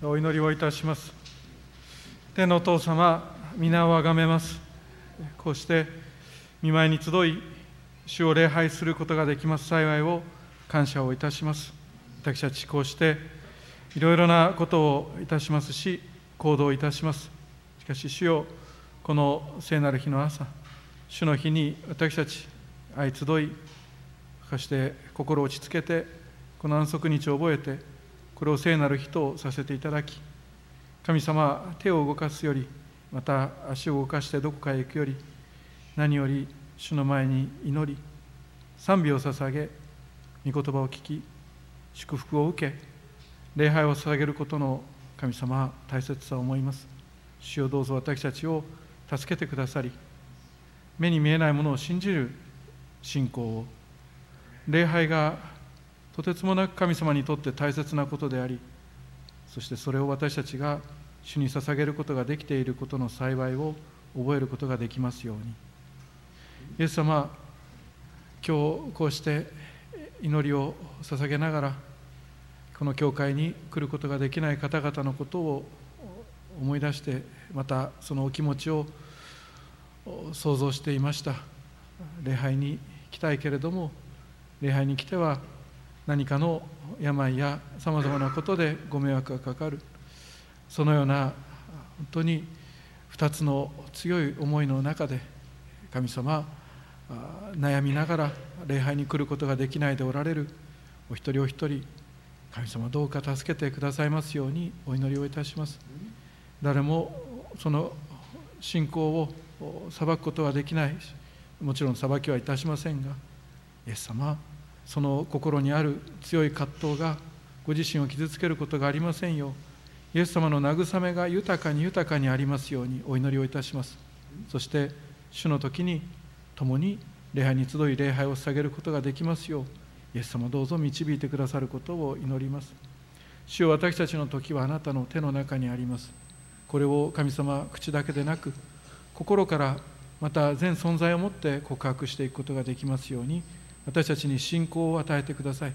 お祈りをいたします。天のお父様皆をあがめます。こうして見舞いに集い主を礼拝することができます。幸いを感謝をいたします。私たちこうしていろいろなことをいたしますし行動いたします。しかし主よこの聖なる日の朝主の日に私たち相集いそして心を落ち着けてこの安息日を覚えてこれを聖なる日とさせていただき神様手を動かすよりまた足を動かしてどこかへ行くより何より主の前に祈り賛美を捧げ御言葉を聞き祝福を受け礼拝を捧げることの神様大切さを思います。主をどうぞ私たちを助けてくださり目に見えないものを信じる信仰を礼拝がとてつもなく神様にとって大切なことでありそしてそれを私たちが主に捧げることができていることの幸いを覚えることができますように。イエス様今日こうして祈りを捧げながらこの教会に来ることができない方々のことを思い出してまたそのお気持ちを想像していました。礼拝に来たいけれども礼拝に来ては何かの病やさまざまなことでご迷惑がかかる。そのような本当に2つの強い思いの中で神様悩みながら礼拝に来ることができないでおられるお一人お一人神様どうか助けてくださいますようにお祈りをいたします。誰もその信仰を裁くことはできないもちろん裁きはいたしませんがイエス様その心にある強い葛藤がご自身を傷つけることがありませんようイエス様の慰めが豊かに豊かにありますようにお祈りをいたします。そして主の時に共に礼拝に集い礼拝を捧げることができますようイエス様どうぞ導いてくださることを祈ります。主よ私たちの時はあなたの手の中にあります。これを神様口だけでなく心からまた全存在をもって告白していくことができますように私たちに信仰を与えてください。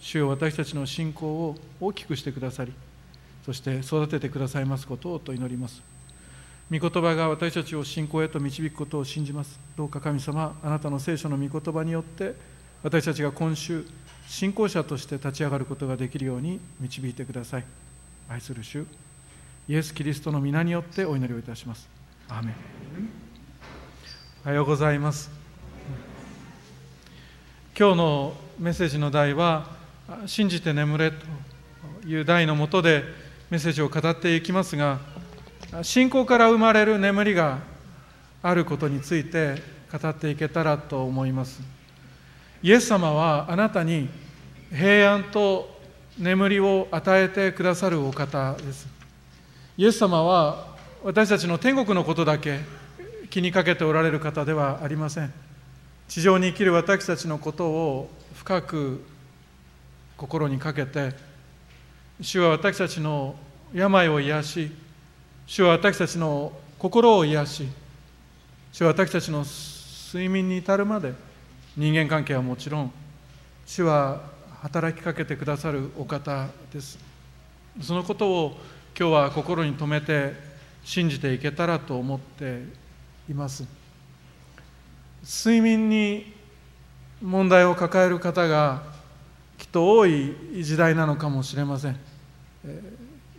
主よ私たちの信仰を大きくしてくださりそして育ててくださいますことをと祈ります。御言葉が私たちを信仰へと導くことを信じます。どうか神様あなたの聖書の御言葉によって私たちが今週信仰者として立ち上がることができるように導いてください。愛する主イエス・キリストの皆によってお祈りをいたします。アーメン。おはようございます。今日のメッセージの題は「信じて眠れ」という題のもとでメッセージを語っていきますが信仰から生まれる眠りがあることについて語っていけたらと思います。イエス様はあなたに平安と眠りを与えてくださるお方です。イエス様は私たちの天国のことだけ気にかけておられる方ではありません。地上に生きる私たちのことを深く心にかけて主は私たちの病を癒し主は私たちの心を癒し主は私たちの睡眠に至るまで人間関係はもちろん主は働きかけてくださるお方です。そのことを今日は心に留めて信じていけたらと思っています。睡眠に問題を抱える方がきっと多い時代なのかもしれません。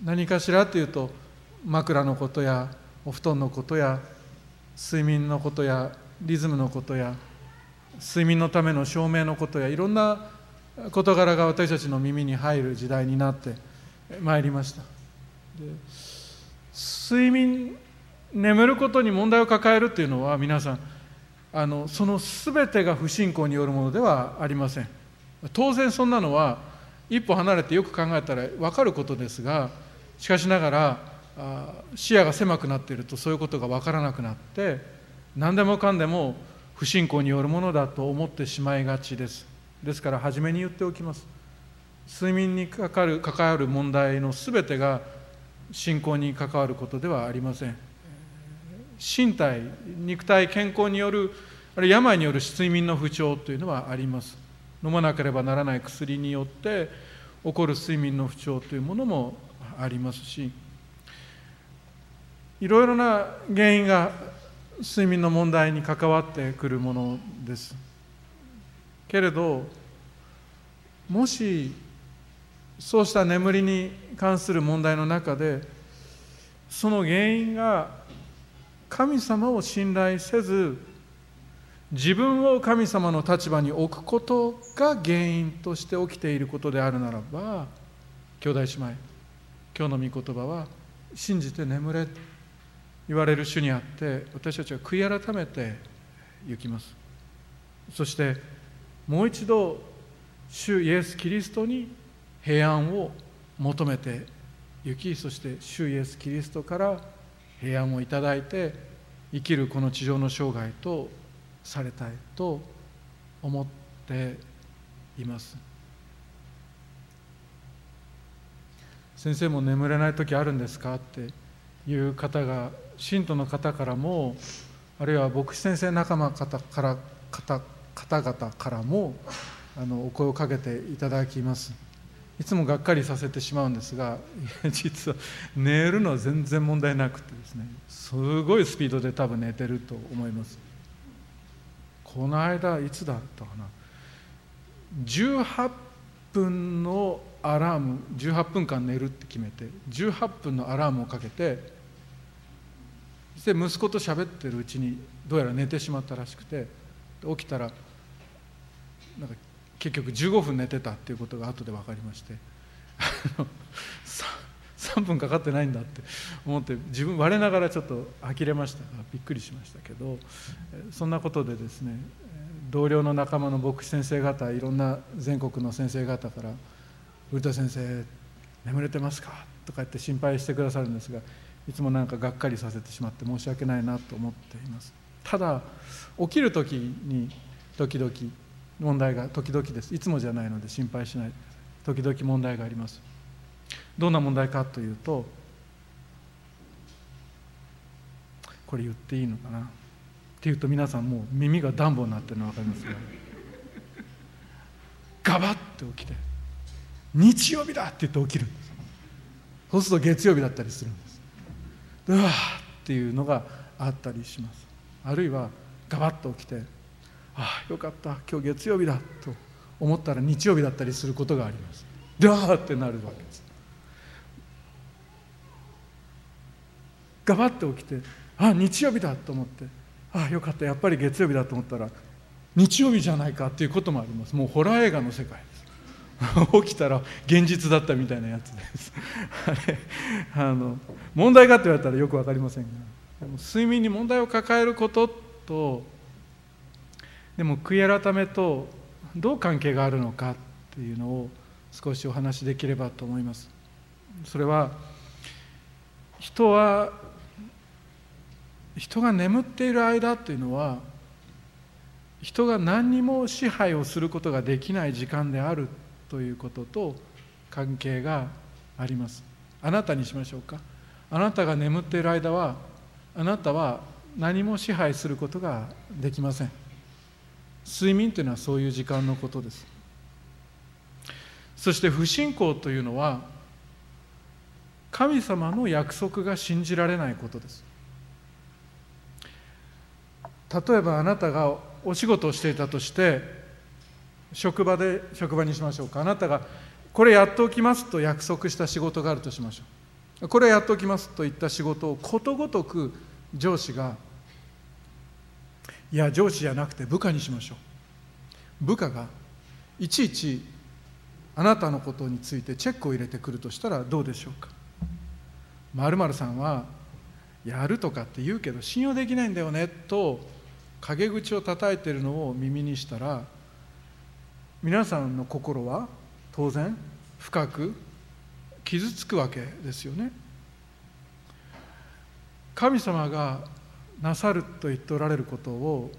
何かしらというと枕のことやお布団のことや睡眠のことやリズムのことや睡眠のための照明のことやいろんな事柄が私たちの耳に入る時代になってまいりました。睡眠眠ることに問題を抱えるっていうのは皆さんあのその全てが不信仰によるものではありません。当然そんなのは一歩離れてよく考えたら分かることですがしかしながら視野が狭くなっているとそういうことが分からなくなって何でもかんでも不信仰によるものだと思ってしまいがちです。ですから初めに言っておきます。睡眠にかかる関わる問題の全てが信仰に関わることではありません。身体肉体健康によるあるいは病による睡眠の不調というのはあります。飲まなければならない薬によって起こる睡眠の不調というものもありますしいろいろな原因が睡眠の問題に関わってくるものです。けれどもしそうした眠りに関する問題の中でその原因が神様を信頼せず自分を神様の立場に置くことが原因として起きていることであるならば兄弟姉妹今日の御言葉は信じて眠れと言われる主にあって私たちは悔い改めて行きます。そしてもう一度主イエス・キリストに平安を求めて行きそして主イエス・キリストから平安をいただいて生きるこの地上の生涯とされたいと思っています。先生も眠れない時あるんですか？っていう方が信徒の方からもあるいは牧師先生仲間方から方方々からもあのお声をかけていただきます。いつもがっかりさせてしまうんですが 実は寝るのは全然問題なくてですねすごいスピードで多分寝てると思います。この間いつだったかな。18分のアラーム18分間寝るって決めて18分のアラームをかけてそして息子と喋ってるうちにどうやら寝てしまったらしくて起きたらなんか結局15分寝てたっていうことが後で分かりまして。3分かかってないんだって。思って自分我ながらちょっと呆れました。がびっくりしましたけど。そんなことでですね同僚の仲間の牧師先生方いろんな全国の先生方から「古田先生眠れてますか?」とか言って心配してくださるんですがいつもなんかがっかりさせてしまって申し訳ないなと思っています。ただ起きる時に時々問題が時々です。いつもじゃないので心配しない。時々問題があります。どんな問題かというとこれ言っていいのかな。っていうと皆さんもう耳が暖房になってるの分かりますか？ガバッて起きて日曜日だって言って起きるんです。そうすると月曜日だったりするんです。うわーっていうのがあったりします。あるいはガバッと起きてああよかった今日月曜日だと思ったら日曜日だったりすることがありますでわってなるわけですガバッと起きてあ日曜日だと思ってあよかったやっぱり月曜日だと思ったら日曜日じゃないかっていうこともあります。もうホラー映画の世界です。起きたら現実だったみたいなやつです。あの問題かって言われたらよく分かりませんが睡眠に問題を抱えることとでも悔い改めとどう関係があるのかっていうのを少しお話しできればと思います。それは人は人が眠っている間というのは人が何にも支配をすることができない時間であるということと関係があります。あなたにしましょうか。あなたが眠っている間はあなたは何も支配することができません。睡眠というのはそういう時間のことです。そして不信仰というのは神様の約束が信じられないことです。例えばあなたがお仕事をしていたとして職場で職場にしましょうか。あなたがこれやっておきますと約束した仕事があるとしましょう。これやっておきますといった仕事をことごとく上司がいや上司じゃなくて部下にしましょう。部下がいちいちあなたのことについてチェックを入れてくるとしたらどうでしょうか。まるさんはやるとかって言うけど信用できないんだよねと陰口を叩いてるのを耳にしたら皆さんの心は当然深く傷つくわけですよね。神様がなさると言っておられることを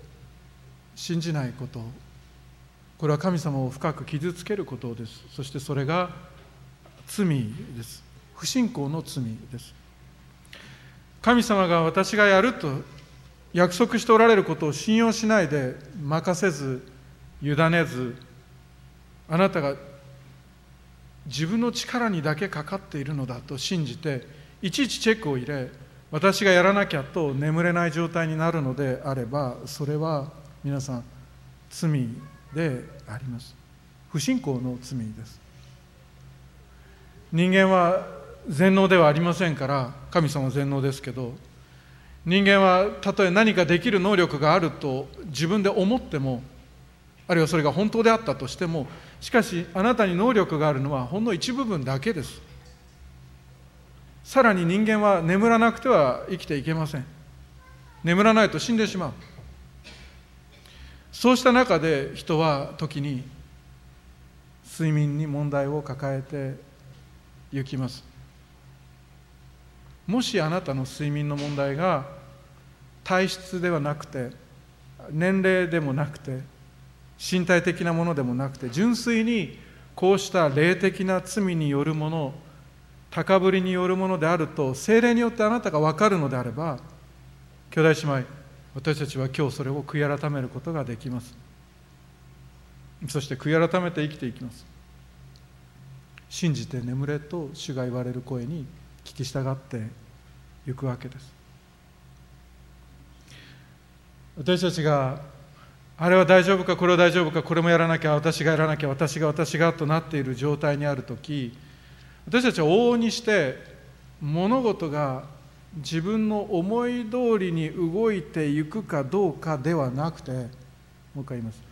信じないこと。これは神様を深く傷つけることです。そしてそれが罪です。不信仰の罪です。神様が私がやると約束しておられることを信用しないで任せず委ねずあなたが自分の力にだけかかっているのだと信じていちいちチェックを入れ私がやらなきゃと眠れない状態になるのであればそれは皆さん罪であります。不信仰の罪です。人間は全能ではありませんから神様全能ですけど人間はたとえ何かできる能力があると自分で思ってもあるいはそれが本当であったとしてもしかしあなたに能力があるのはほんの一部分だけです。さらに人間は眠らなくては生きていけません。眠らないと死んでしまう。そうした中で人は時に睡眠に問題を抱えて行きます。もしあなたの睡眠の問題が体質ではなくて年齢でもなくて身体的なものでもなくて純粋にこうした霊的な罪によるもの高ぶりによるものであると精霊によってあなたが分かるのであれば兄弟姉妹私たちは今日それを悔い改めることができます。そして悔い改めて生きていきます。信じて眠れと主が言われる声に聞き従っていくわけです。私たちがあれは大丈夫かこれは大丈夫かこれもやらなきゃ私がやらなきゃ私が私がとなっている状態にある時私たちは往々にして物事が自分の思い通りに動いていくかどうかではなくてもう一回言います。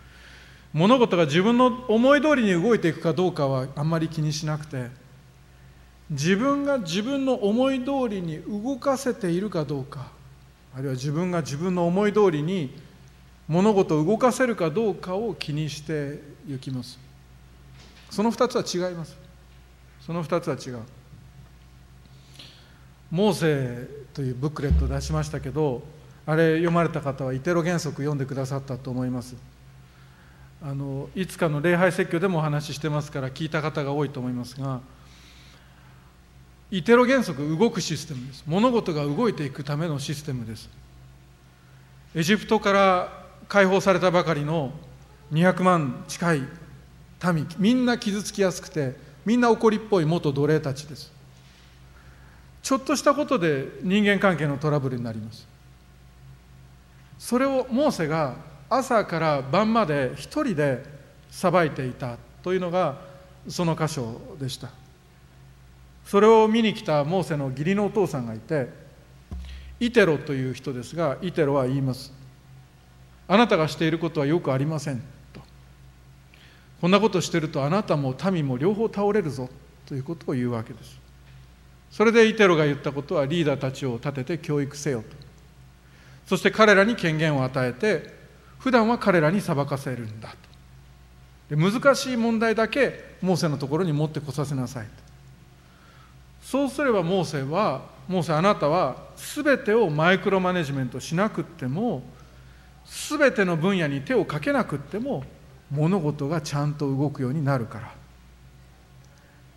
物事が自分の思い通りに動いていくかどうかはあんまり気にしなくて自分が自分の思い通りに動かせているかどうかあるいは自分が自分の思い通りに物事を動かせるかどうかを気にしていきます。その2つは違います。その2つは違う。モーセというブックレットを出しましたけどあれ読まれた方はイテロ原則読んでくださったと思います。あのいつかの礼拝説教でもお話ししてますから聞いた方が多いと思いますがイテロ原則動くシステムです。物事が動いていくためのシステムです。エジプトから解放されたばかりの200万近い民みんな傷つきやすくてみんな怒りっぽい元奴隷たちです。ちょっとしたことで人間関係のトラブルになります。それをモーセが朝から晩まで一人でさばいていたというのがその箇所でした。それを見に来たモーセの義理のお父さんがいてイテロという人ですがイテロは言います。あなたがしていることはよくありません。こんなことしてるとあなたも民も両方倒れるぞ。ということを言うわけです。それでイテロが言ったことはリーダーたちを立てて教育せよと。そして彼らに権限を与えて普段は彼らに裁かせるんだと。で難しい問題だけモーセのところに持ってこさせなさいと。そうすればモーセはモーセあなたは全てをマイクロマネジメントしなくっても全ての分野に手をかけなくっても物事がちゃんと動くようになるから。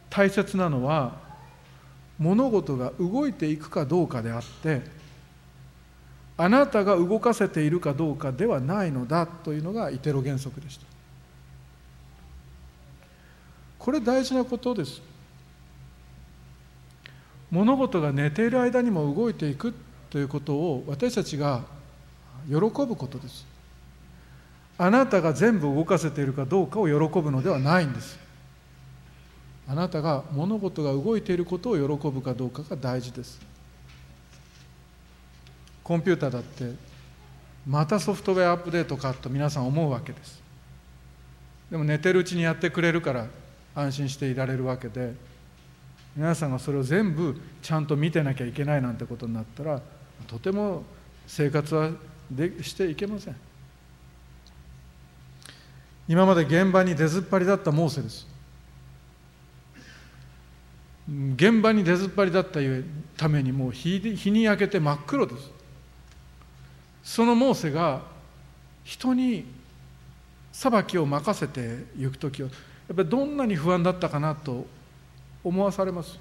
大切なのは物事が動いていくかどうかであってあなたが動かせているかどうかではないのだというのがイテロ原則でした。これ大事なことです。物事が寝ている間にも動いていくということを私たちが喜ぶことです。あなたが全部動かせているかどうかを喜ぶのではないんです。あなたが物事が動いていることを喜ぶかどうかが大事です。コンピューターだってまたソフトウェアアップデートかと皆さん思うわけです。でも寝てるうちにやってくれるから安心していられるわけで皆さんがそれを全部ちゃんと見てなきゃいけないなんてことになったらとても生活はでしていけません。今まで現場に出ずっぱりだったモーセです。現場に出ずっぱりだったためにもう日日に焼けて真っ黒です。そのモーセが人に裁きを任せていく時はやっぱりどんなに不安だったかなと思わされます。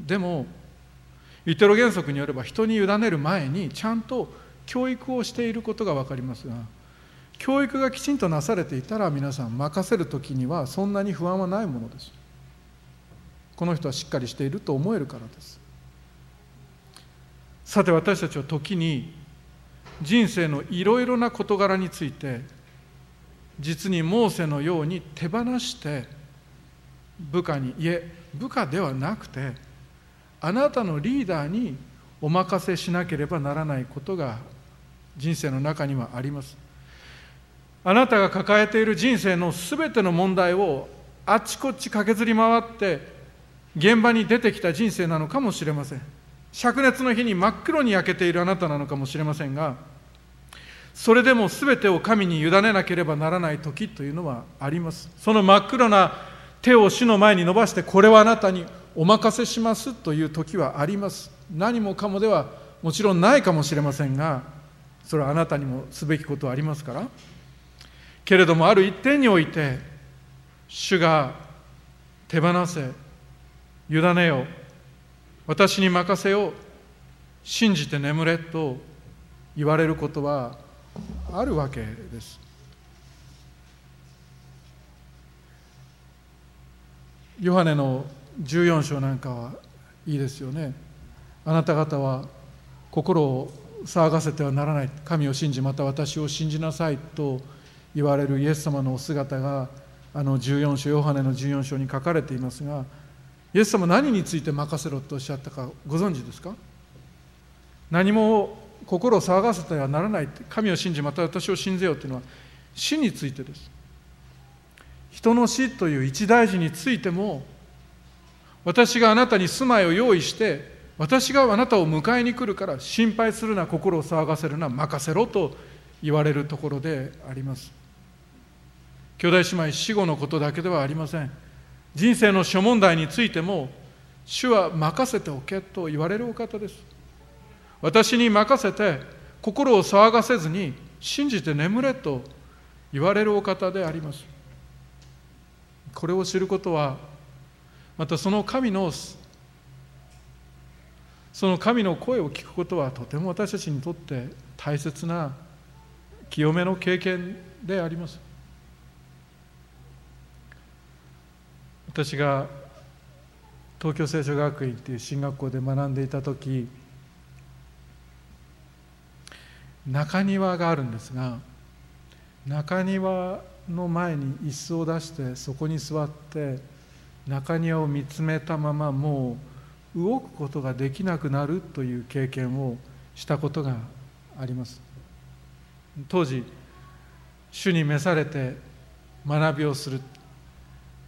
でもイテロ原則によれば人に委ねる前にちゃんと教育をしていることが分かりますが教育がきちんとなされていたら皆さん任せる時にはそんなに不安はないものです。この人はしっかりしていると思えるからです。さて私たちは時に人生のいろいろな事柄について実にモーセのように手放して部下にいえ部下ではなくてあなたのリーダーにお任せしなければならないことが人生の中にはあります。あなたが抱えている人生のすべての問題をあちこち駆けずり回って現場に出てきた人生なのかもしれません。灼熱の日に真っ黒に焼けているあなたなのかもしれませんがそれでも全てを神に委ねなければならない時というのはあります。その真っ黒な手を主の前に伸ばしてこれはあなたにお任せしますという時はあります。何もかもではもちろんないかもしれませんがそれはあなたにもすべきことはありますから。けれどもある一点において主が手放せ委ねよ私に任せよ信じて眠れと言われることはあるわけです。ヨハネの14章なんかはいいですよね。あなた方は心を騒がせてはならない。神を信じまた私を信じなさいと言われるイエス様のお姿があの14章ヨハネの14章に書かれていますがイエス様何について任せろとおっしゃったかご存知ですか？何も心を騒がせてはならない神を信じまた私を信ぜよというのは死についてです。人の死という一大事についても私があなたに住まいを用意して私があなたを迎えに来るから心配するな心を騒がせるな任せろと言われるところであります。兄弟姉妹死後のことだけではありません。人生の諸問題についても主は任せておけと言われるお方です。私に任せて心を騒がせずに信じて眠れと言われるお方であります。これを知ることはまたその神のその神の声を聞くことはとても私たちにとって大切な清めの経験であります。私が東京聖書学院という進学校で学んでいた時中庭があるんですが中庭の前に椅子を出してそこに座って中庭を見つめたままもう動くことができなくなるという経験をしたことがあります。当時主に召されて学びをする。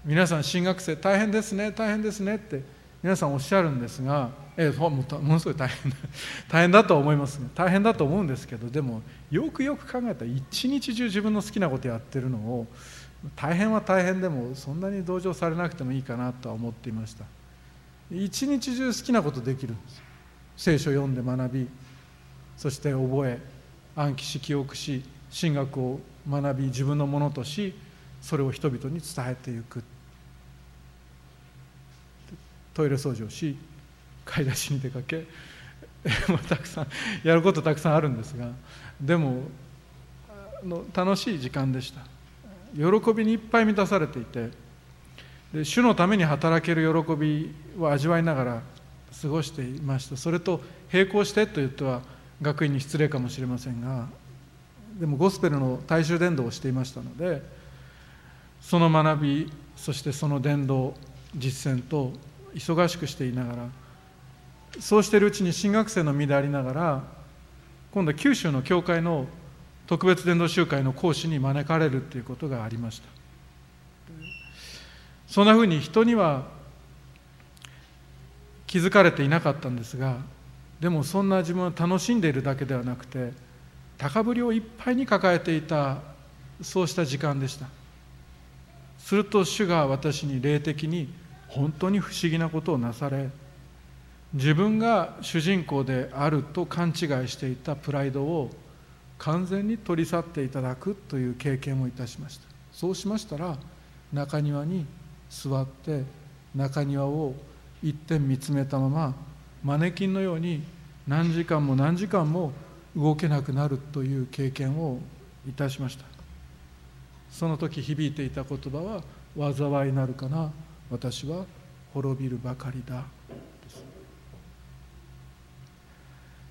皆さん進学生大変ですね大変ですねって皆さんおっしゃるんですがえもものすごい大変 大変だと思います大変だと思うんですけどでもよくよく考えたら一日中自分の好きなことやってるのを大変は大変でもそんなに同情されなくてもいいかなとは思っていました。一日中好きなことできるんです。聖書を読んで学びそして覚え暗記し記憶し神学を学び自分のものとしそれを人々に伝えていく。トイレ掃除をし買い出しに出かけ たくさんやることたくさんあるんですがでもの楽しい時間でした。喜びにいっぱい満たされていてで主のために働ける喜びを味わいながら過ごしていました。それと並行してと言っては学院に失礼かもしれませんがでもゴスペルの大衆伝道をしていましたのでその学びそしてその伝道実践と忙しくしていながらそうしているうちに新学生の身でありながら今度は九州の教会の特別伝道集会の講師に招かれるということがありました。そんなふうに人には気づかれていなかったんですがでもそんな自分は楽しんでいるだけではなくて高ぶりをいっぱいに抱えていたそうした時間でした。すると主が私に霊的に本当に不思議なことをなされ自分が主人公であると勘違いしていたプライドを完全に取り去っていただくという経験をいたしました。そうしましたら中庭に座って中庭を一点見つめたままマネキンのように何時間も何時間も動けなくなるという経験をいたしました。その時響いていた言葉は災いなるかな私は滅びるばかりだ。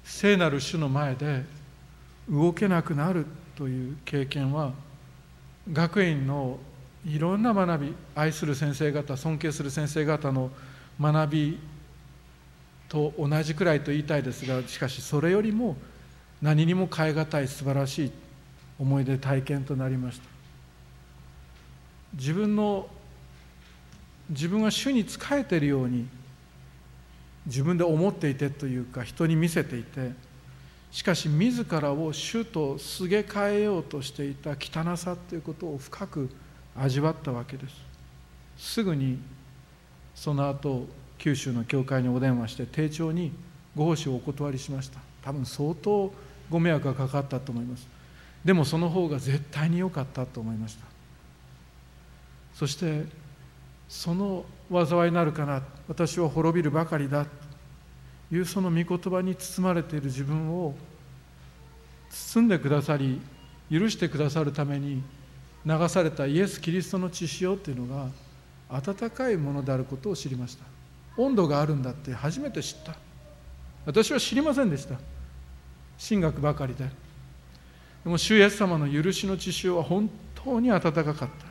聖なる主の前で動けなくなるという経験は学院のいろんな学び愛する先生方尊敬する先生方の学びと同じくらいと言いたいですがしかしそれよりも何にも代え難い素晴らしい思い出体験となりました。自分の自分が主に仕えているように自分で思っていてというか人に見せていてしかし自らを主とすげ替えようとしていた汚さということを深く味わったわけです。すぐにその後九州の教会にお電話して丁重にご奉仕をお断りしました。多分相当ご迷惑がかかったと思います。でもその方が絶対に良かったと思いました。そしてその災いなるかな。私は滅びるばかりだ。というその御言葉に包まれている自分を包んでくださり許してくださるために流されたイエス・キリストの血潮というのが温かいものであることを知りました。温度があるんだって初めて知った。私は知りませんでした。神学ばかりで。でも主イエス様の許しの血潮は本当に温かかった。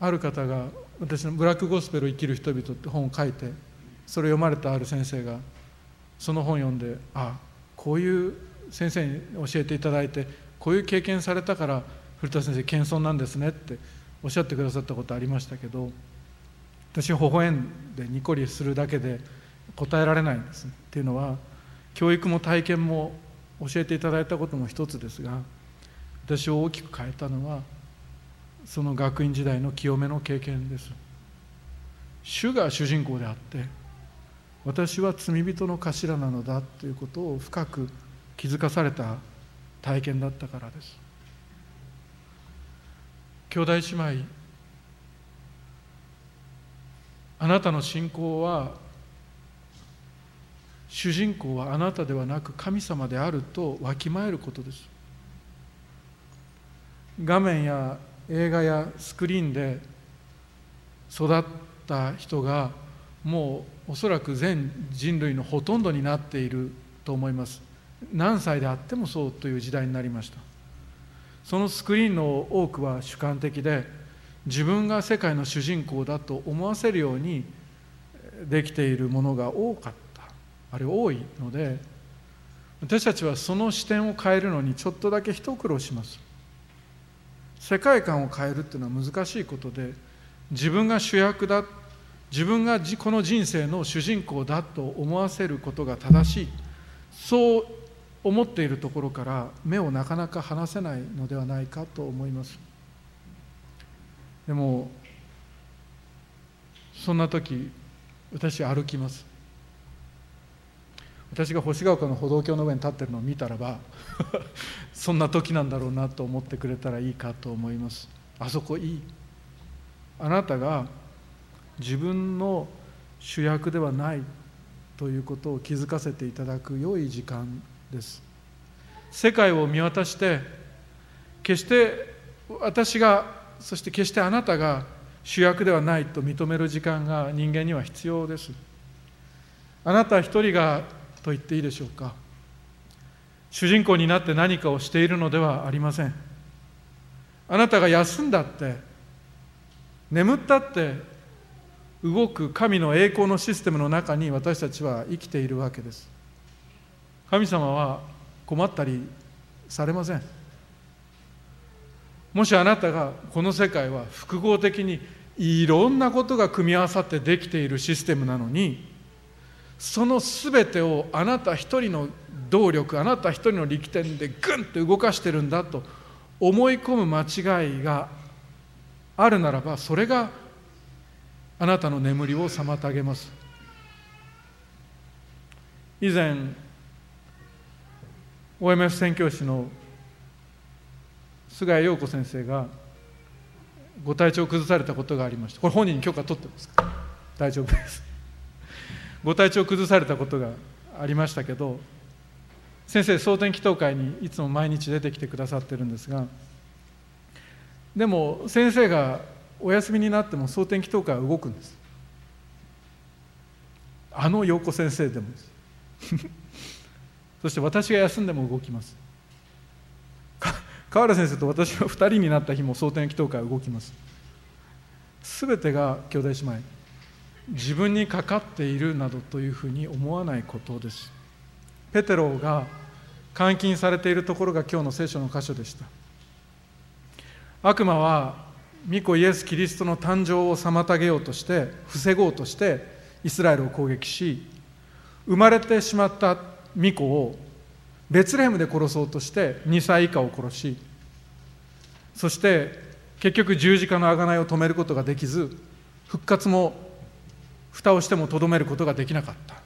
ある方が私の「ブラックゴスペルを生きる人々」って本を書いてそれを読まれたある先生がその本読んでああこういう先生に教えていただいてこういう経験されたから古田先生謙遜なんですねっておっしゃってくださったことありましたけど私微笑んでニコリするだけで答えられないんですっていうのは教育も体験も教えていただいたことも一つですが私を大きく変えたのはその学院時代の清めの経験です。主が主人公であって私は罪人の頭なのだということを深く気づかされた体験だったからです。兄弟姉妹あなたの信仰は主人公はあなたではなく神様であるとわきまえることです。画面や映画やスクリーンで育った人がもうおそらく全人類のほとんどになっていると思います。何歳であってもそうという時代になりました。そのスクリーンの多くは主観的で自分が世界の主人公だと思わせるようにできているものが多かった。あれ多いので私たちはその視点を変えるのにちょっとだけ一苦労します。世界観を変えるっていうのは難しいことで自分が主役だ自分がこの人生の主人公だと思わせることが正しいそう思っているところから目をなかなか離せないのではないかと思います。でもそんな時私歩きます。私が星ヶ丘の歩道橋の上に立ってるのを見たらば そんな時なんだろうなと思ってくれたらいいかと思います。あそこいい。あなたが自分の主役ではないということを気づかせていただく良い時間です。世界を見渡して決して私がそして決してあなたが主役ではないと認める時間が人間には必要です。あなた一人がと言っていいでしょうか。主人公になって何かをしているのではありません。あなたが休んだって眠ったって動く神の栄光のシステムの中に私たちは生きているわけです。神様は困ったりされません。もしあなたがこの世界は複合的にいろんなことが組み合わさってできているシステムなのにその全てをあなた一人の動力あなた一人の力点でグンと動かしてるんだと思い込む間違いがあるならばそれがあなたの眠りを妨げます。以前 OMF 宣教師の菅谷陽子先生がご体調を崩されたことがありましたこれ本人に許可取ってますか大丈夫です。ご体調を崩されたことがありましたけど先生蒼天祈祷会にいつも毎日出てきてくださってるんですがでも先生がお休みになっても蒼天祈祷会は動くんです。あの陽子先生でもです。そして私が休んでも動きます。河原先生と私が2人になった日も蒼天祈祷会は動きます。全てが兄弟姉妹。自分にかかっているなどというふうに思わないことです。ペテロが監禁されているところが今日の聖書の箇所でした。悪魔は御子イエス・キリストの誕生を妨げようとして防ごうとしてイスラエルを攻撃し生まれてしまった御子をベツレヘムで殺そうとして2歳以下を殺しそして結局十字架の贖いを止めることができず復活も蓋をしてもとどめることができなかった。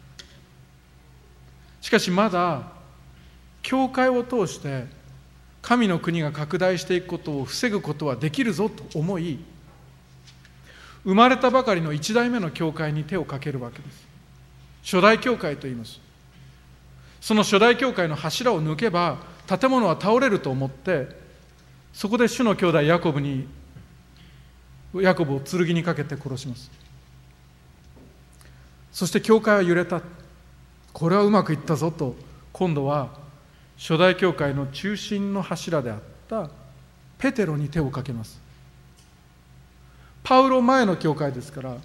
しかしまだ教会を通して神の国が拡大していくことを防ぐことはできるぞと思い生まれたばかりの一代目の教会に手をかけるわけです。初代教会と言います。その初代教会の柱を抜けば建物は倒れると思ってそこで主の兄弟ヤコブにヤコブを剣にかけて殺します。そして教会は揺れた。これはうまくいったぞと。今度は初代教会の中心の柱であった。ペテロに手をかけます。パウロ前の教会ですから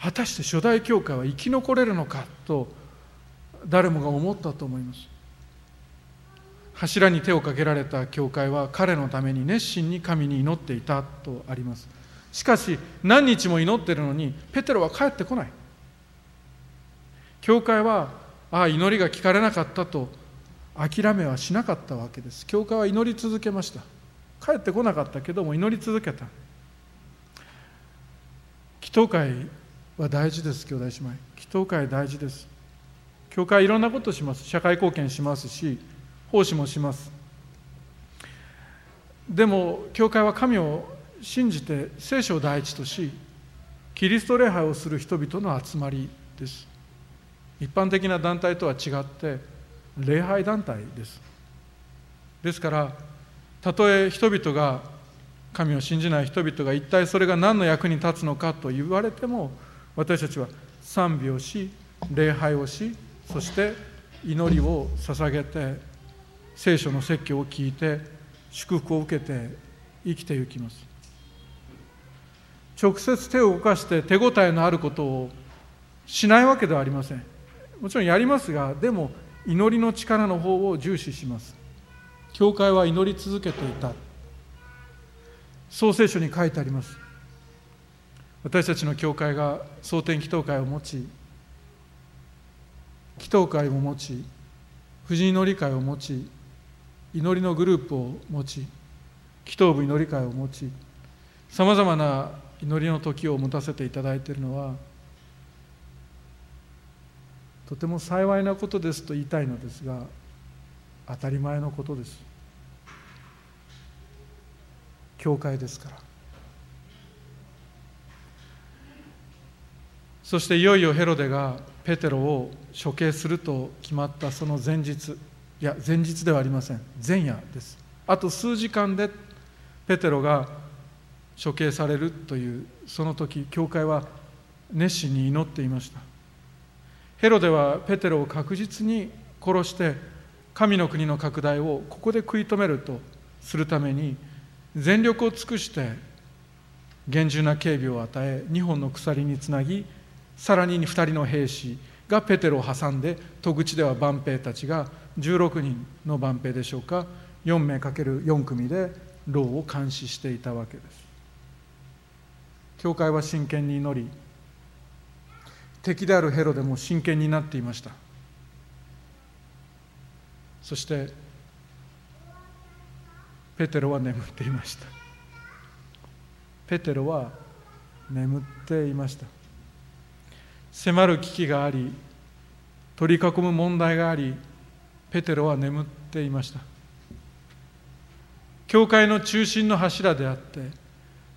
果たして初代教会は生き残れるのかと誰もが思ったと思います。柱に手をかけられた教会は彼のために熱心に神に祈っていたとあります。しかし何日も祈ってるのにペテロは帰ってこない。教会はああ祈りが聞かれなかったと諦めはしなかったわけです。教会は祈り続けました。帰ってこなかったけども祈り続けた。祈祷会は大事です兄弟姉妹。祈祷会大事です。教会はいろんなことします。社会貢献しますし奉仕もします。でも教会は神を信じて聖書を第一としキリスト礼拝をする人々の集まりです。一般的な団体とは違って礼拝団体です。ですからたとえ人々が神を信じない人々が一体それが何の役に立つのかと言われても私たちは賛美をし礼拝をしそして祈りを捧げて聖書の説教を聞いて祝福を受けて生きていきます。直接手を動かして手応えのあることをしないわけではありません。もちろんやりますがでも祈りの力の方を重視します。教会は祈り続けていた。創世書に書いてあります。私たちの教会が蒼天祈祷会を持ち祈祷会を持ち婦人祈り会を持ち祈りのグループを持ち祈祷部祈り会を持ちさまざまな祈りの時を持たせていただいているのはとても幸いなことですと言いたいのですが当たり前のことです。教会ですから。そしていよいよヘロデがペテロを処刑すると決まったその前日いや前日ではありません。前夜です。あと数時間でペテロが処刑されるというその時教会は熱心に祈っていました。ヘロデはペテロを確実に殺して神の国の拡大をここで食い止めるとするために全力を尽くして厳重な警備を与え2本の鎖につなぎさらに2人の兵士がペテロを挟んで戸口では万兵たちが16人の万兵でしょうか4名かける4組で牢を監視していたわけです。教会は真剣に祈り敵であるヘロデも真剣になっていました。そしてペテロは眠っていました。ペテロは眠っていました。迫る危機があり取り囲む問題がありペテロは眠っていました。教会の中心の柱であって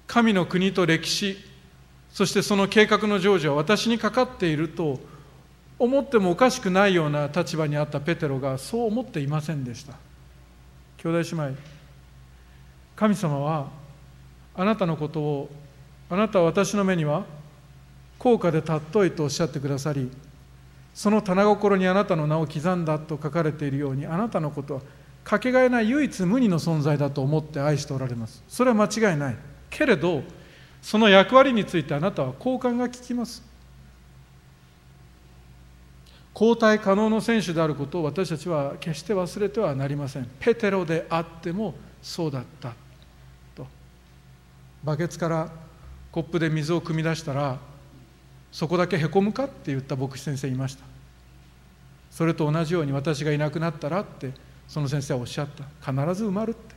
神の国と歴史そしてその計画の成就は私にかかっていると思ってもおかしくないような立場にあったペテロがそう思っていませんでした。兄弟姉妹神様はあなたのことをあなたは私の目には高価で尊いとおっしゃってくださりその棚心にあなたの名を刻んだと書かれているようにあなたのことはかけがえない唯一無二の存在だと思って愛しておられます。それは間違いない。けれどその役割についてあなたは交換が利きます。交代可能の選手であることを私たちは決して忘れてはなりません。ペテロであってもそうだったと。バケツからコップで水を汲み出したらそこだけへこむかって言った牧師先生いました。それと同じように私がいなくなったらってその先生はおっしゃった。必ず埋まるって。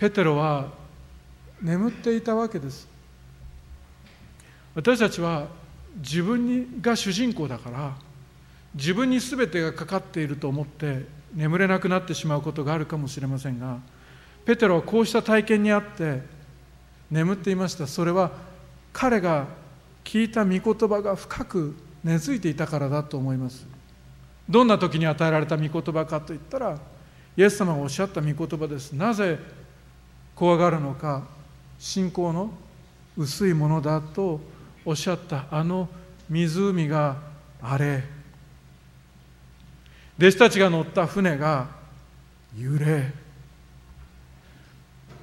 ペテロは眠っていたわけです。私たちは自分が主人公だから自分に全てがかかっていると思って眠れなくなってしまうことがあるかもしれませんがペテロはこうした体験にあって眠っていました。それは彼が聞いた御言葉が深く根付いていたからだと思います。どんな時に与えられた御言葉かといったらイエス様がおっしゃった御言葉です。なぜ怖がるのか。信仰の薄いものだとおっしゃったあの湖があれ弟子たちが乗った船が揺れ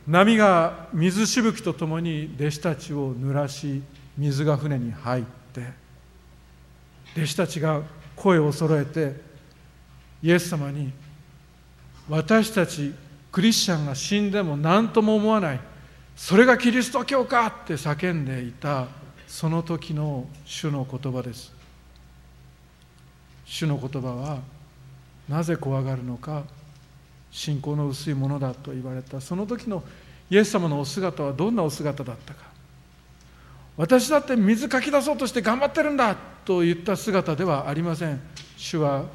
波が水しぶきとともに弟子たちを濡らし水が船に入って弟子たちが声を揃えてイエス様に私たちクリスチャンが死んでも何とも思わない。それがキリスト教かって叫んでいたその時の主の言葉です。主の言葉はなぜ怖がるのか。信仰の薄いものだと言われた。その時のイエス様のお姿はどんなお姿だったか。私だって水かき出そうとして頑張ってるんだと言った姿ではありません。主は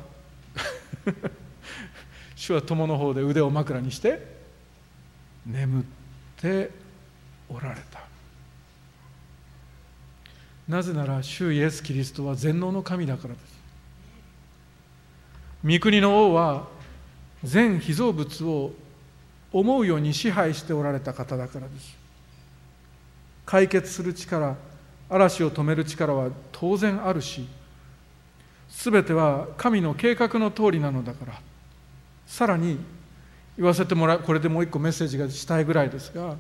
主は友の方で腕を枕にして眠っておられた。なぜなら主イエス・キリストは全能の神だからです。御国の王は全被造物を思うように支配しておられた方だからです。解決する力嵐を止める力は当然あるし全ては神の計画の通りなのだから。さらに言わせてもらうこれでもう一個メッセージがしたいぐらいですが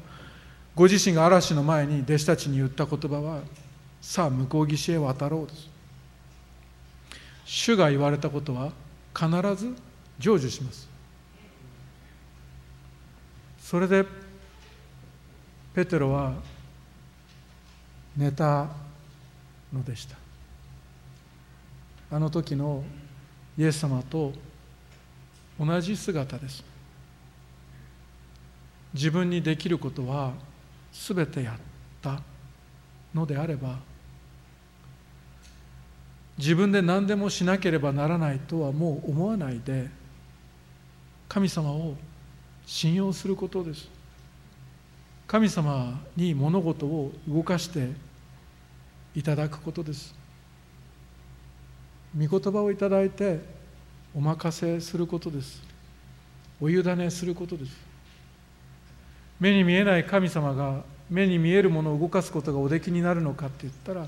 ご自身が嵐の前に弟子たちに言った言葉は「さあ向こう岸へ渡ろう」です。主が言われたことは必ず成就します。それでペテロは寝たのでした。あの時のイエス様と同じ姿です。自分にできることは全てやったのであれば自分で何でもしなければならないとはもう思わないで神様を信用することです。神様に物事を動かしていただくことです。御言葉をいただいてお任せすることです。お委ねすることです。目に見えない神様が目に見えるものを動かすことがおできになるのかって言ったら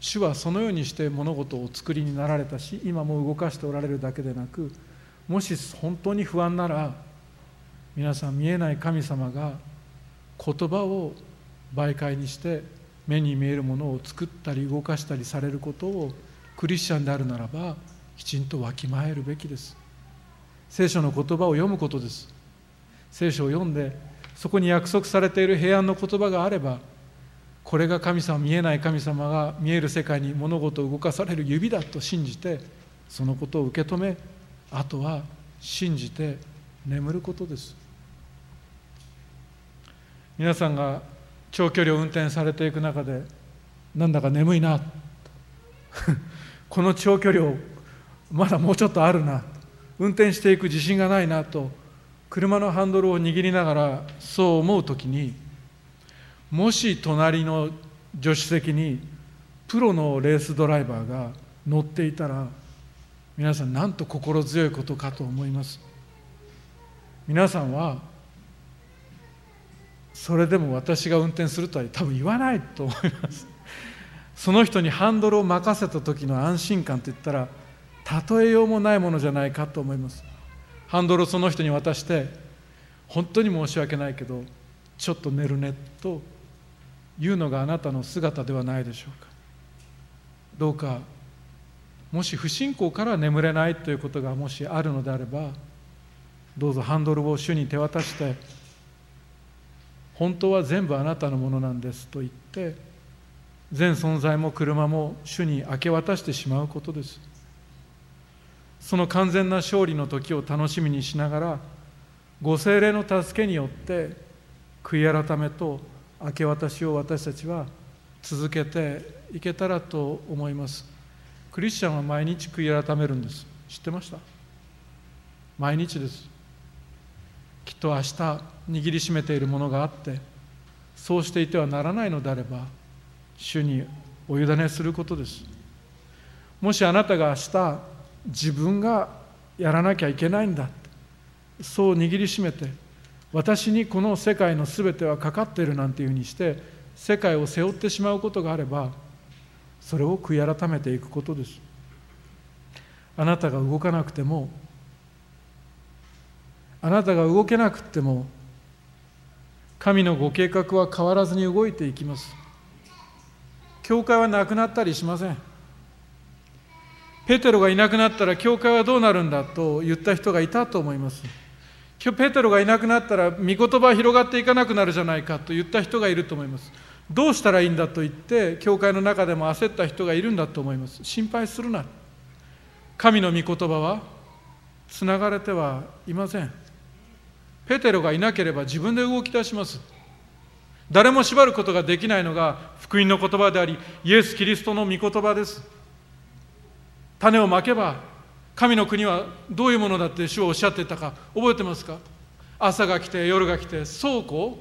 主はそのようにして物事をお作りになられたし今も動かしておられるだけでなくもし本当に不安なら皆さん見えない神様が言葉を媒介にして目に見えるものを作ったり動かしたりされることをクリスチャンであるならばきちんとわきまえるべきです。聖書の言葉を読むことです。聖書を読んでそこに約束されている平安の言葉があればこれが神様見えない神様が見える世界に物事を動かされる指だと信じてそのことを受け止めあとは信じて眠ることです。皆さんが長距離を運転されていく中でなんだか眠いな。この長距離をまだもうちょっとあるな。運転していく自信がないなと車のハンドルを握りながらそう思う時にもし隣の助手席にプロのレースドライバーが乗っていたら皆さんなんと心強いことかと思います。皆さんはそれでも私が運転するとは多分言わないと思います。その人にハンドルを任せた時の安心感といったら例えようもないものじゃないかと思います。ハンドルをその人に渡して本当に申し訳ないけどちょっと寝るねというのがあなたの姿ではないでしょうか。どうかもし不信仰から眠れないということがもしあるのであればどうぞハンドルを主に手渡して本当は全部あなたのものなんですと言って全存在も車も主に明け渡してしまうことです。その完全な勝利の時を楽しみにしながらご精霊の助けによって悔い改めと明け渡しを私たちは続けていけたらと思います。クリスチャンは毎日悔い改めるんです。知ってました？毎日です。きっと明日握りしめているものがあってそうしていてはならないのであれば主にお委ねすることです。もしあなたが明日自分がやらなきゃいけないんだ。そう握りしめて私にこの世界の全てはかかっているなんていうふうにして世界を背負ってしまうことがあればそれを悔い改めていくことです。あなたが動かなくてもあなたが動けなくても神のご計画は変わらずに動いていきます。教会はなくなったりしません。ペテロがいなくなったら教会はどうなるんだと言った人がいたと思います。今日ペテロがいなくなったら御言葉は広がっていかなくなるじゃないかと言った人がいると思います。どうしたらいいんだと言って教会の中でも焦った人がいるんだと思います。心配するな。神の御言葉はつながれてはいません。ペテロがいなければ自分で動き出します。誰も縛ることができないのが福音の言葉でありイエス・キリストの御言葉です。種をまけば神の国はどういうものだって主はおっしゃってたか覚えてますか？朝が来て夜が来てそうこ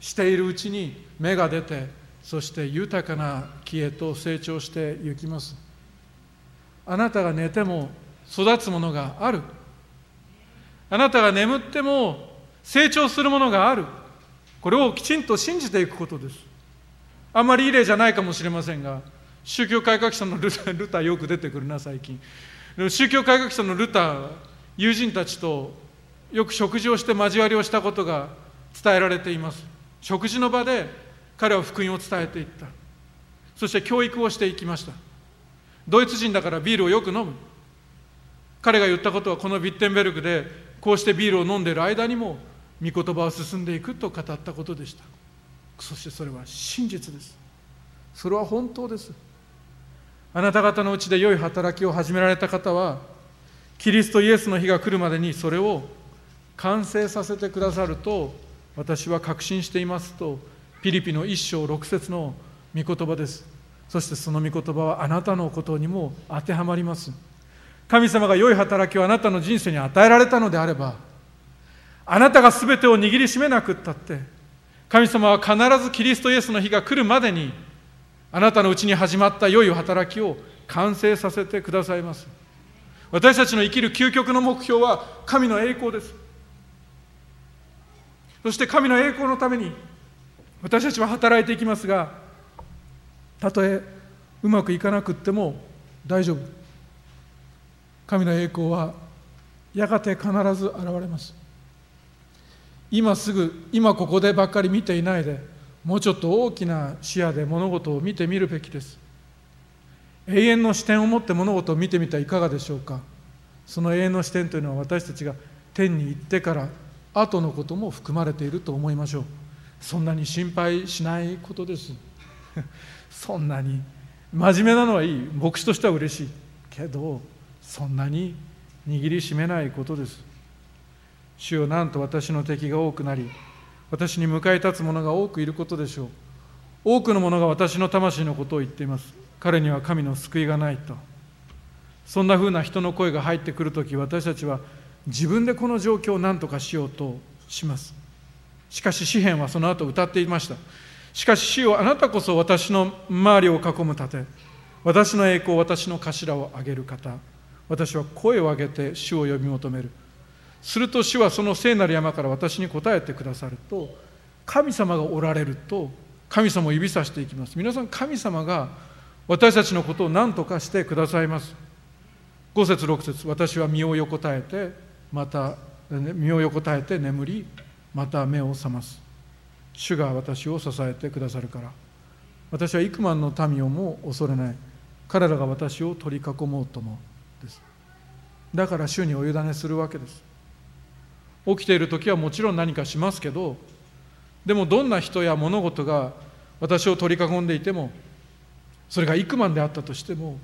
うしているうちに芽が出てそして豊かな木へと成長していきます。あなたが寝ても育つものがある。あなたが眠っても成長するものがある。これをきちんと信じていくことです。あんまりいい例じゃないかもしれませんが宗教改革者のルタルタよく出てくるな最近。宗教改革者のルター友人たちとよく食事をして交わりをしたことが伝えられています。食事の場で彼は福音を伝えていった。そして教育をしていきました。ドイツ人だからビールをよく飲む。彼が言ったことはこのビッテンベルクでこうしてビールを飲んでいる間にも御言葉を進んでいくと語ったことでした。そしてそれは真実です。それは本当です。あなた方のうちで良い働きを始められた方はキリストイエスの日が来るまでにそれを完成させてくださると私は確信していますとピリピの一章六節の御言葉です。そしてその御言葉はあなたのことにも当てはまります。神様が良い働きをあなたの人生に与えられたのであればあなたが全てを握りしめなくったって神様は必ずキリストイエスの日が来るまでにあなたのうちに始まった良い働きを完成させてくださいます。私たちの生きる究極の目標は神の栄光です。そして神の栄光のために私たちは働いていきますがたとえうまくいかなくっても大丈夫。神の栄光はやがて必ず現れます。今すぐ今ここでばっかり見ていないでもうちょっと大きな視野で物事を見てみるべきです。永遠の視点を持って物事を見てみてはいかがでしょうか。その永遠の視点というのは私たちが天に行ってから後のことも含まれていると思いましょう。そんなに心配しないことです。そんなに真面目なのはいい牧師としては嬉しい。けどそんなに握りしめないことです。主よなんと私の敵が多くなり私に向かい立つ者が多くいることでしょう。多くの者が私の魂のことを言っています。彼には神の救いがないと。そんなふうな人の声が入ってくるとき私たちは自分でこの状況を何とかしようとします。しかし詩篇はその後歌っていました。しかし主よあなたこそ私の周りを囲む盾。私の栄光私の頭を上げる方。私は声を上げて主を呼び求める。すると主はその聖なる山から私に答えてくださると神様がおられると神様を指さしていきます。皆さん神様が私たちのことを何とかしてくださいます。5節6節私は身を横たえてまた身を横たえて眠りまた目を覚ます。主が私を支えてくださるから。私は幾万の民をも恐れない。彼らが私を取り囲もうともです。だから主にお委ねするわけです。起きている時はもちろん何かしますけどでもどんな人や物事が私を取り囲んでいてもそれが幾万であったとしても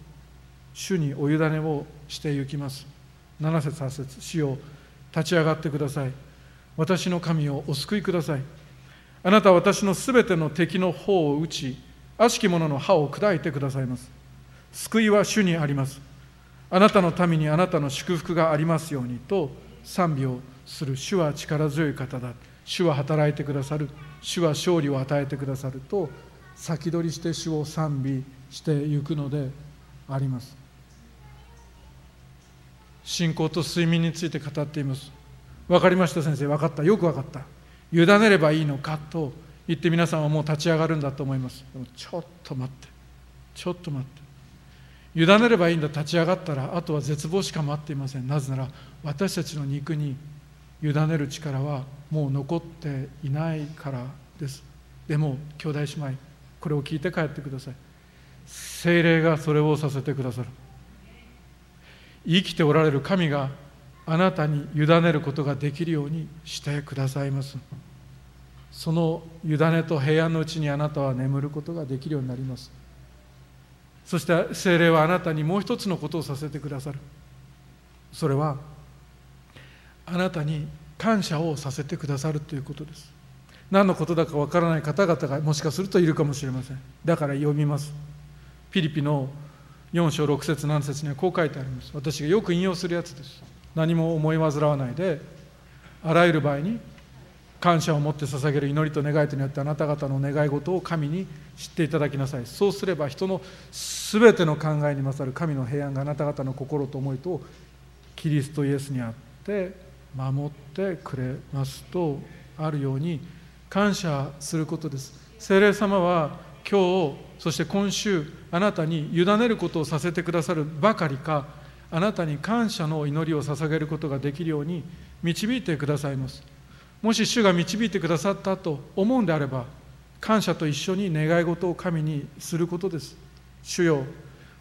主にお委ねをしてゆきます。7節8節主よ立ち上がってください。私の神をお救いください。あなたは私のすべての敵の方を打ち悪しき者の歯を砕いてくださいます。救いは主にあります。あなたの民にあなたの祝福がありますようにと賛美をする。主は力強い方だ。主は働いてくださる。主は勝利を与えてくださると先取りして主を賛美してゆくのであります。信仰と睡眠について語っています。分かりました先生。分かった。よく分かった。委ねればいいのかと言って皆さんはもう立ち上がるんだと思います。でもちょっと待って。ちょっと待って。委ねればいいんだ。立ち上がったらあとは絶望しか待っていません。なぜなら私たちの肉に委ねる力はもう残っていないからです。でも兄弟姉妹これを聞いて帰ってください。精霊がそれをさせてくださる。生きておられる神があなたに委ねることができるようにしてくださいます。その委ねと平安のうちにあなたは眠ることができるようになります。そして精霊はあなたにもう一つのことをさせてくださる。それはあなたに感謝をさせてくださるということです。何のことだかわからない方々がもしかするといるかもしれません。だから読みます。ピリピの4章6節7節にはこう書いてあります。私がよく引用するやつです。何も思い煩わないであらゆる場合に感謝を持って捧げる祈りと願いとによってあなた方の願い事を神に知っていただきなさい。そうすれば人の全ての考えに勝る神の平安があなた方の心と思いとキリストイエスにあって守ってくれますとあるように感謝することです。聖霊様は今日そして今週あなたに委ねることをさせてくださるばかりかあなたに感謝の祈りを捧げることができるように導いてくださいます。もし主が導いてくださったと思うんであれば感謝と一緒に願い事を神にすることです。主よ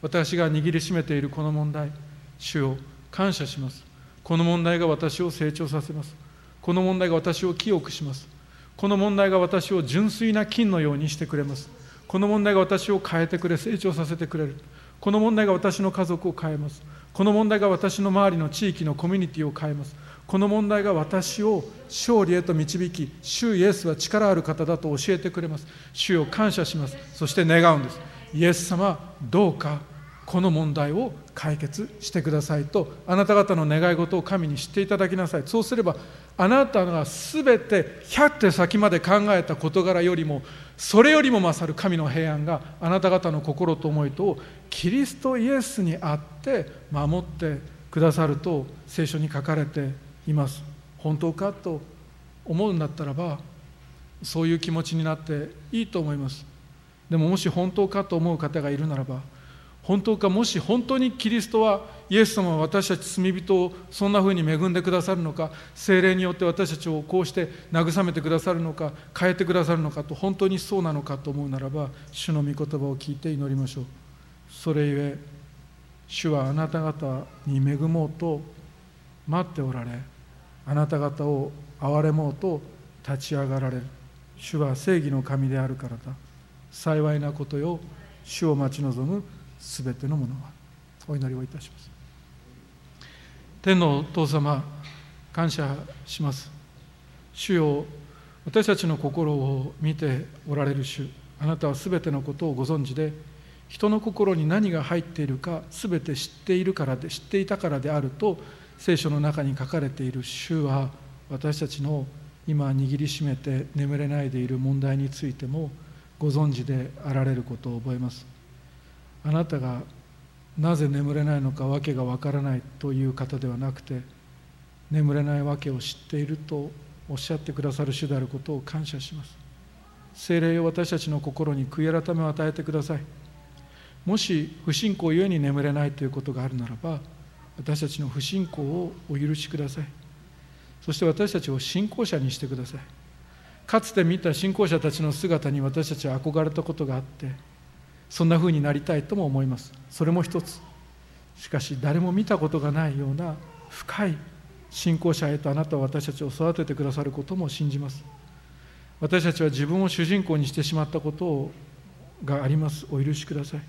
私が握りしめているこの問題主よ感謝します。この問題が私を成長させます。この問題が私を清くします。この問題が私を純粋な金のようにしてくれます。この問題が私を変えてくれ成長させてくれる。この問題が私の家族を変えます。この問題が私の周りの地域のコミュニティを変えます。この問題が私を勝利へと導き主イエスは力ある方だと教えてくれます。主を感謝します。そして願うんです。イエス様どうかこの問題を解決してくださいとあなた方の願い事を神に知っていただきなさい。そうすればあなたが全て100手先まで考えた事柄よりもそれよりも勝る神の平安があなた方の心と思いとキリストイエスにあって守ってくださると聖書に書かれています。本当かと思うんだったらばそういう気持ちになっていいと思います。でももし本当かと思う方がいるならば本当かもし本当にキリストはイエス様は私たち罪人をそんなふうに恵んでくださるのか精霊によって私たちをこうして慰めてくださるのか変えてくださるのかと本当にそうなのかと思うならば主の御言葉を聞いて祈りましょう。それゆえ主はあなた方に恵もうと待っておられあなた方を憐れもうと立ち上がられる。主は正義の神であるからだ。幸いなことよ。主を待ち望むすべてのものはお祈りをいたします。天のお父様感謝します。主よ私たちの心を見ておられる主あなたはすべてのことをご存知で人の心に何が入っているかすべて知っているからで知っていたからであると聖書の中に書かれている主は私たちの今握りしめて眠れないでいる問題についてもご存知であられることを覚えます。あなたがなぜ眠れないのか訳がわからないという方ではなくて眠れない訳を知っているとおっしゃってくださる主であることを感謝します。精霊を私たちの心に悔い改めを与えてください。もし不信仰ゆえに眠れないということがあるならば私たちの不信仰をお許しください。そして私たちを信仰者にしてください。かつて見た信仰者たちの姿に私たちは憧れたことがあってそんな風になりたいとも思います。それも一つ。しかし誰も見たことがないような深い信仰者へとあなたは私たちを育ててくださることも信じます。私たちは自分を主人公にしてしまったことがあります。お許しください。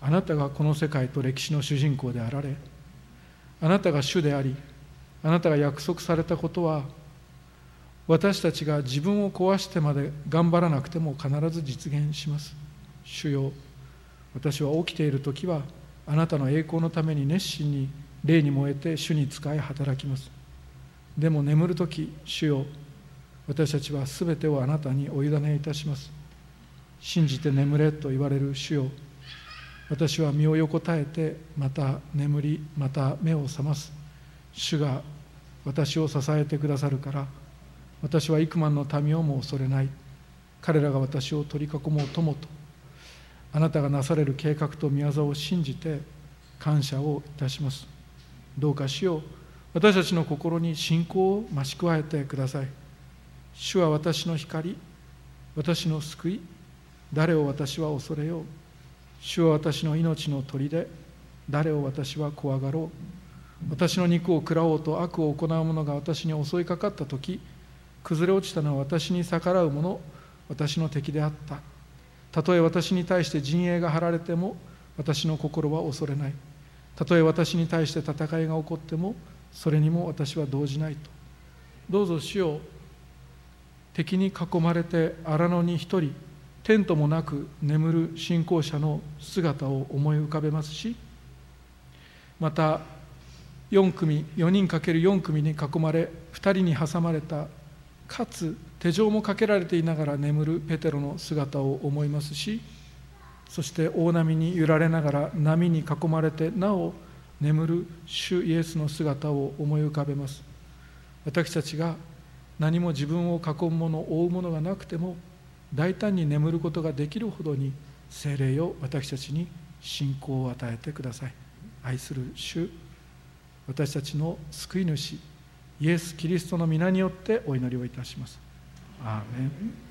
あなたがこの世界と歴史の主人公であられあなたが主でありあなたが約束されたことは私たちが自分を壊してまで頑張らなくても必ず実現します。主よ。私は起きている時はあなたの栄光のために熱心に霊に燃えて主に仕え働きます。でも眠る時主よ。私たちは全てをあなたにお委ねいたします。信じて眠れと言われる主よ。私は身を横たえてまた眠りまた目を覚ます。主が私を支えてくださるから私は幾万の民をも恐れない。彼らが私を取り囲もうともと。あなたがなされる計画と御業を信じて感謝をいたします。どうか主よう。私たちの心に信仰を増し加えてください。主は私の光私の救い誰を私は恐れよう。主は私の命の砦誰を私は怖がろう。私の肉を食らおうと悪を行う者が私に襲いかかった時崩れ落ちたのは私に逆らう者私の敵であった。たとえ私に対して陣営が張られても私の心は恐れない。たとえ私に対して戦いが起こってもそれにも私は動じないと。どうぞ主を敵に囲まれて荒野に一人テントもなく眠る信仰者の姿を思い浮かべますしまた4組4人かける4組に囲まれ2人に挟まれたかつ手錠もかけられていながら眠るペテロの姿を思いますしそして大波に揺られながら波に囲まれてなお眠る主イエスの姿を思い浮かべます。私たちが何も自分を囲むもの追うものがなくても大胆に眠ることができるほどに精霊を私たちに信仰を与えてください。愛する主私たちの救い主イエス・キリストの皆によってお祈りをいたします。アーメン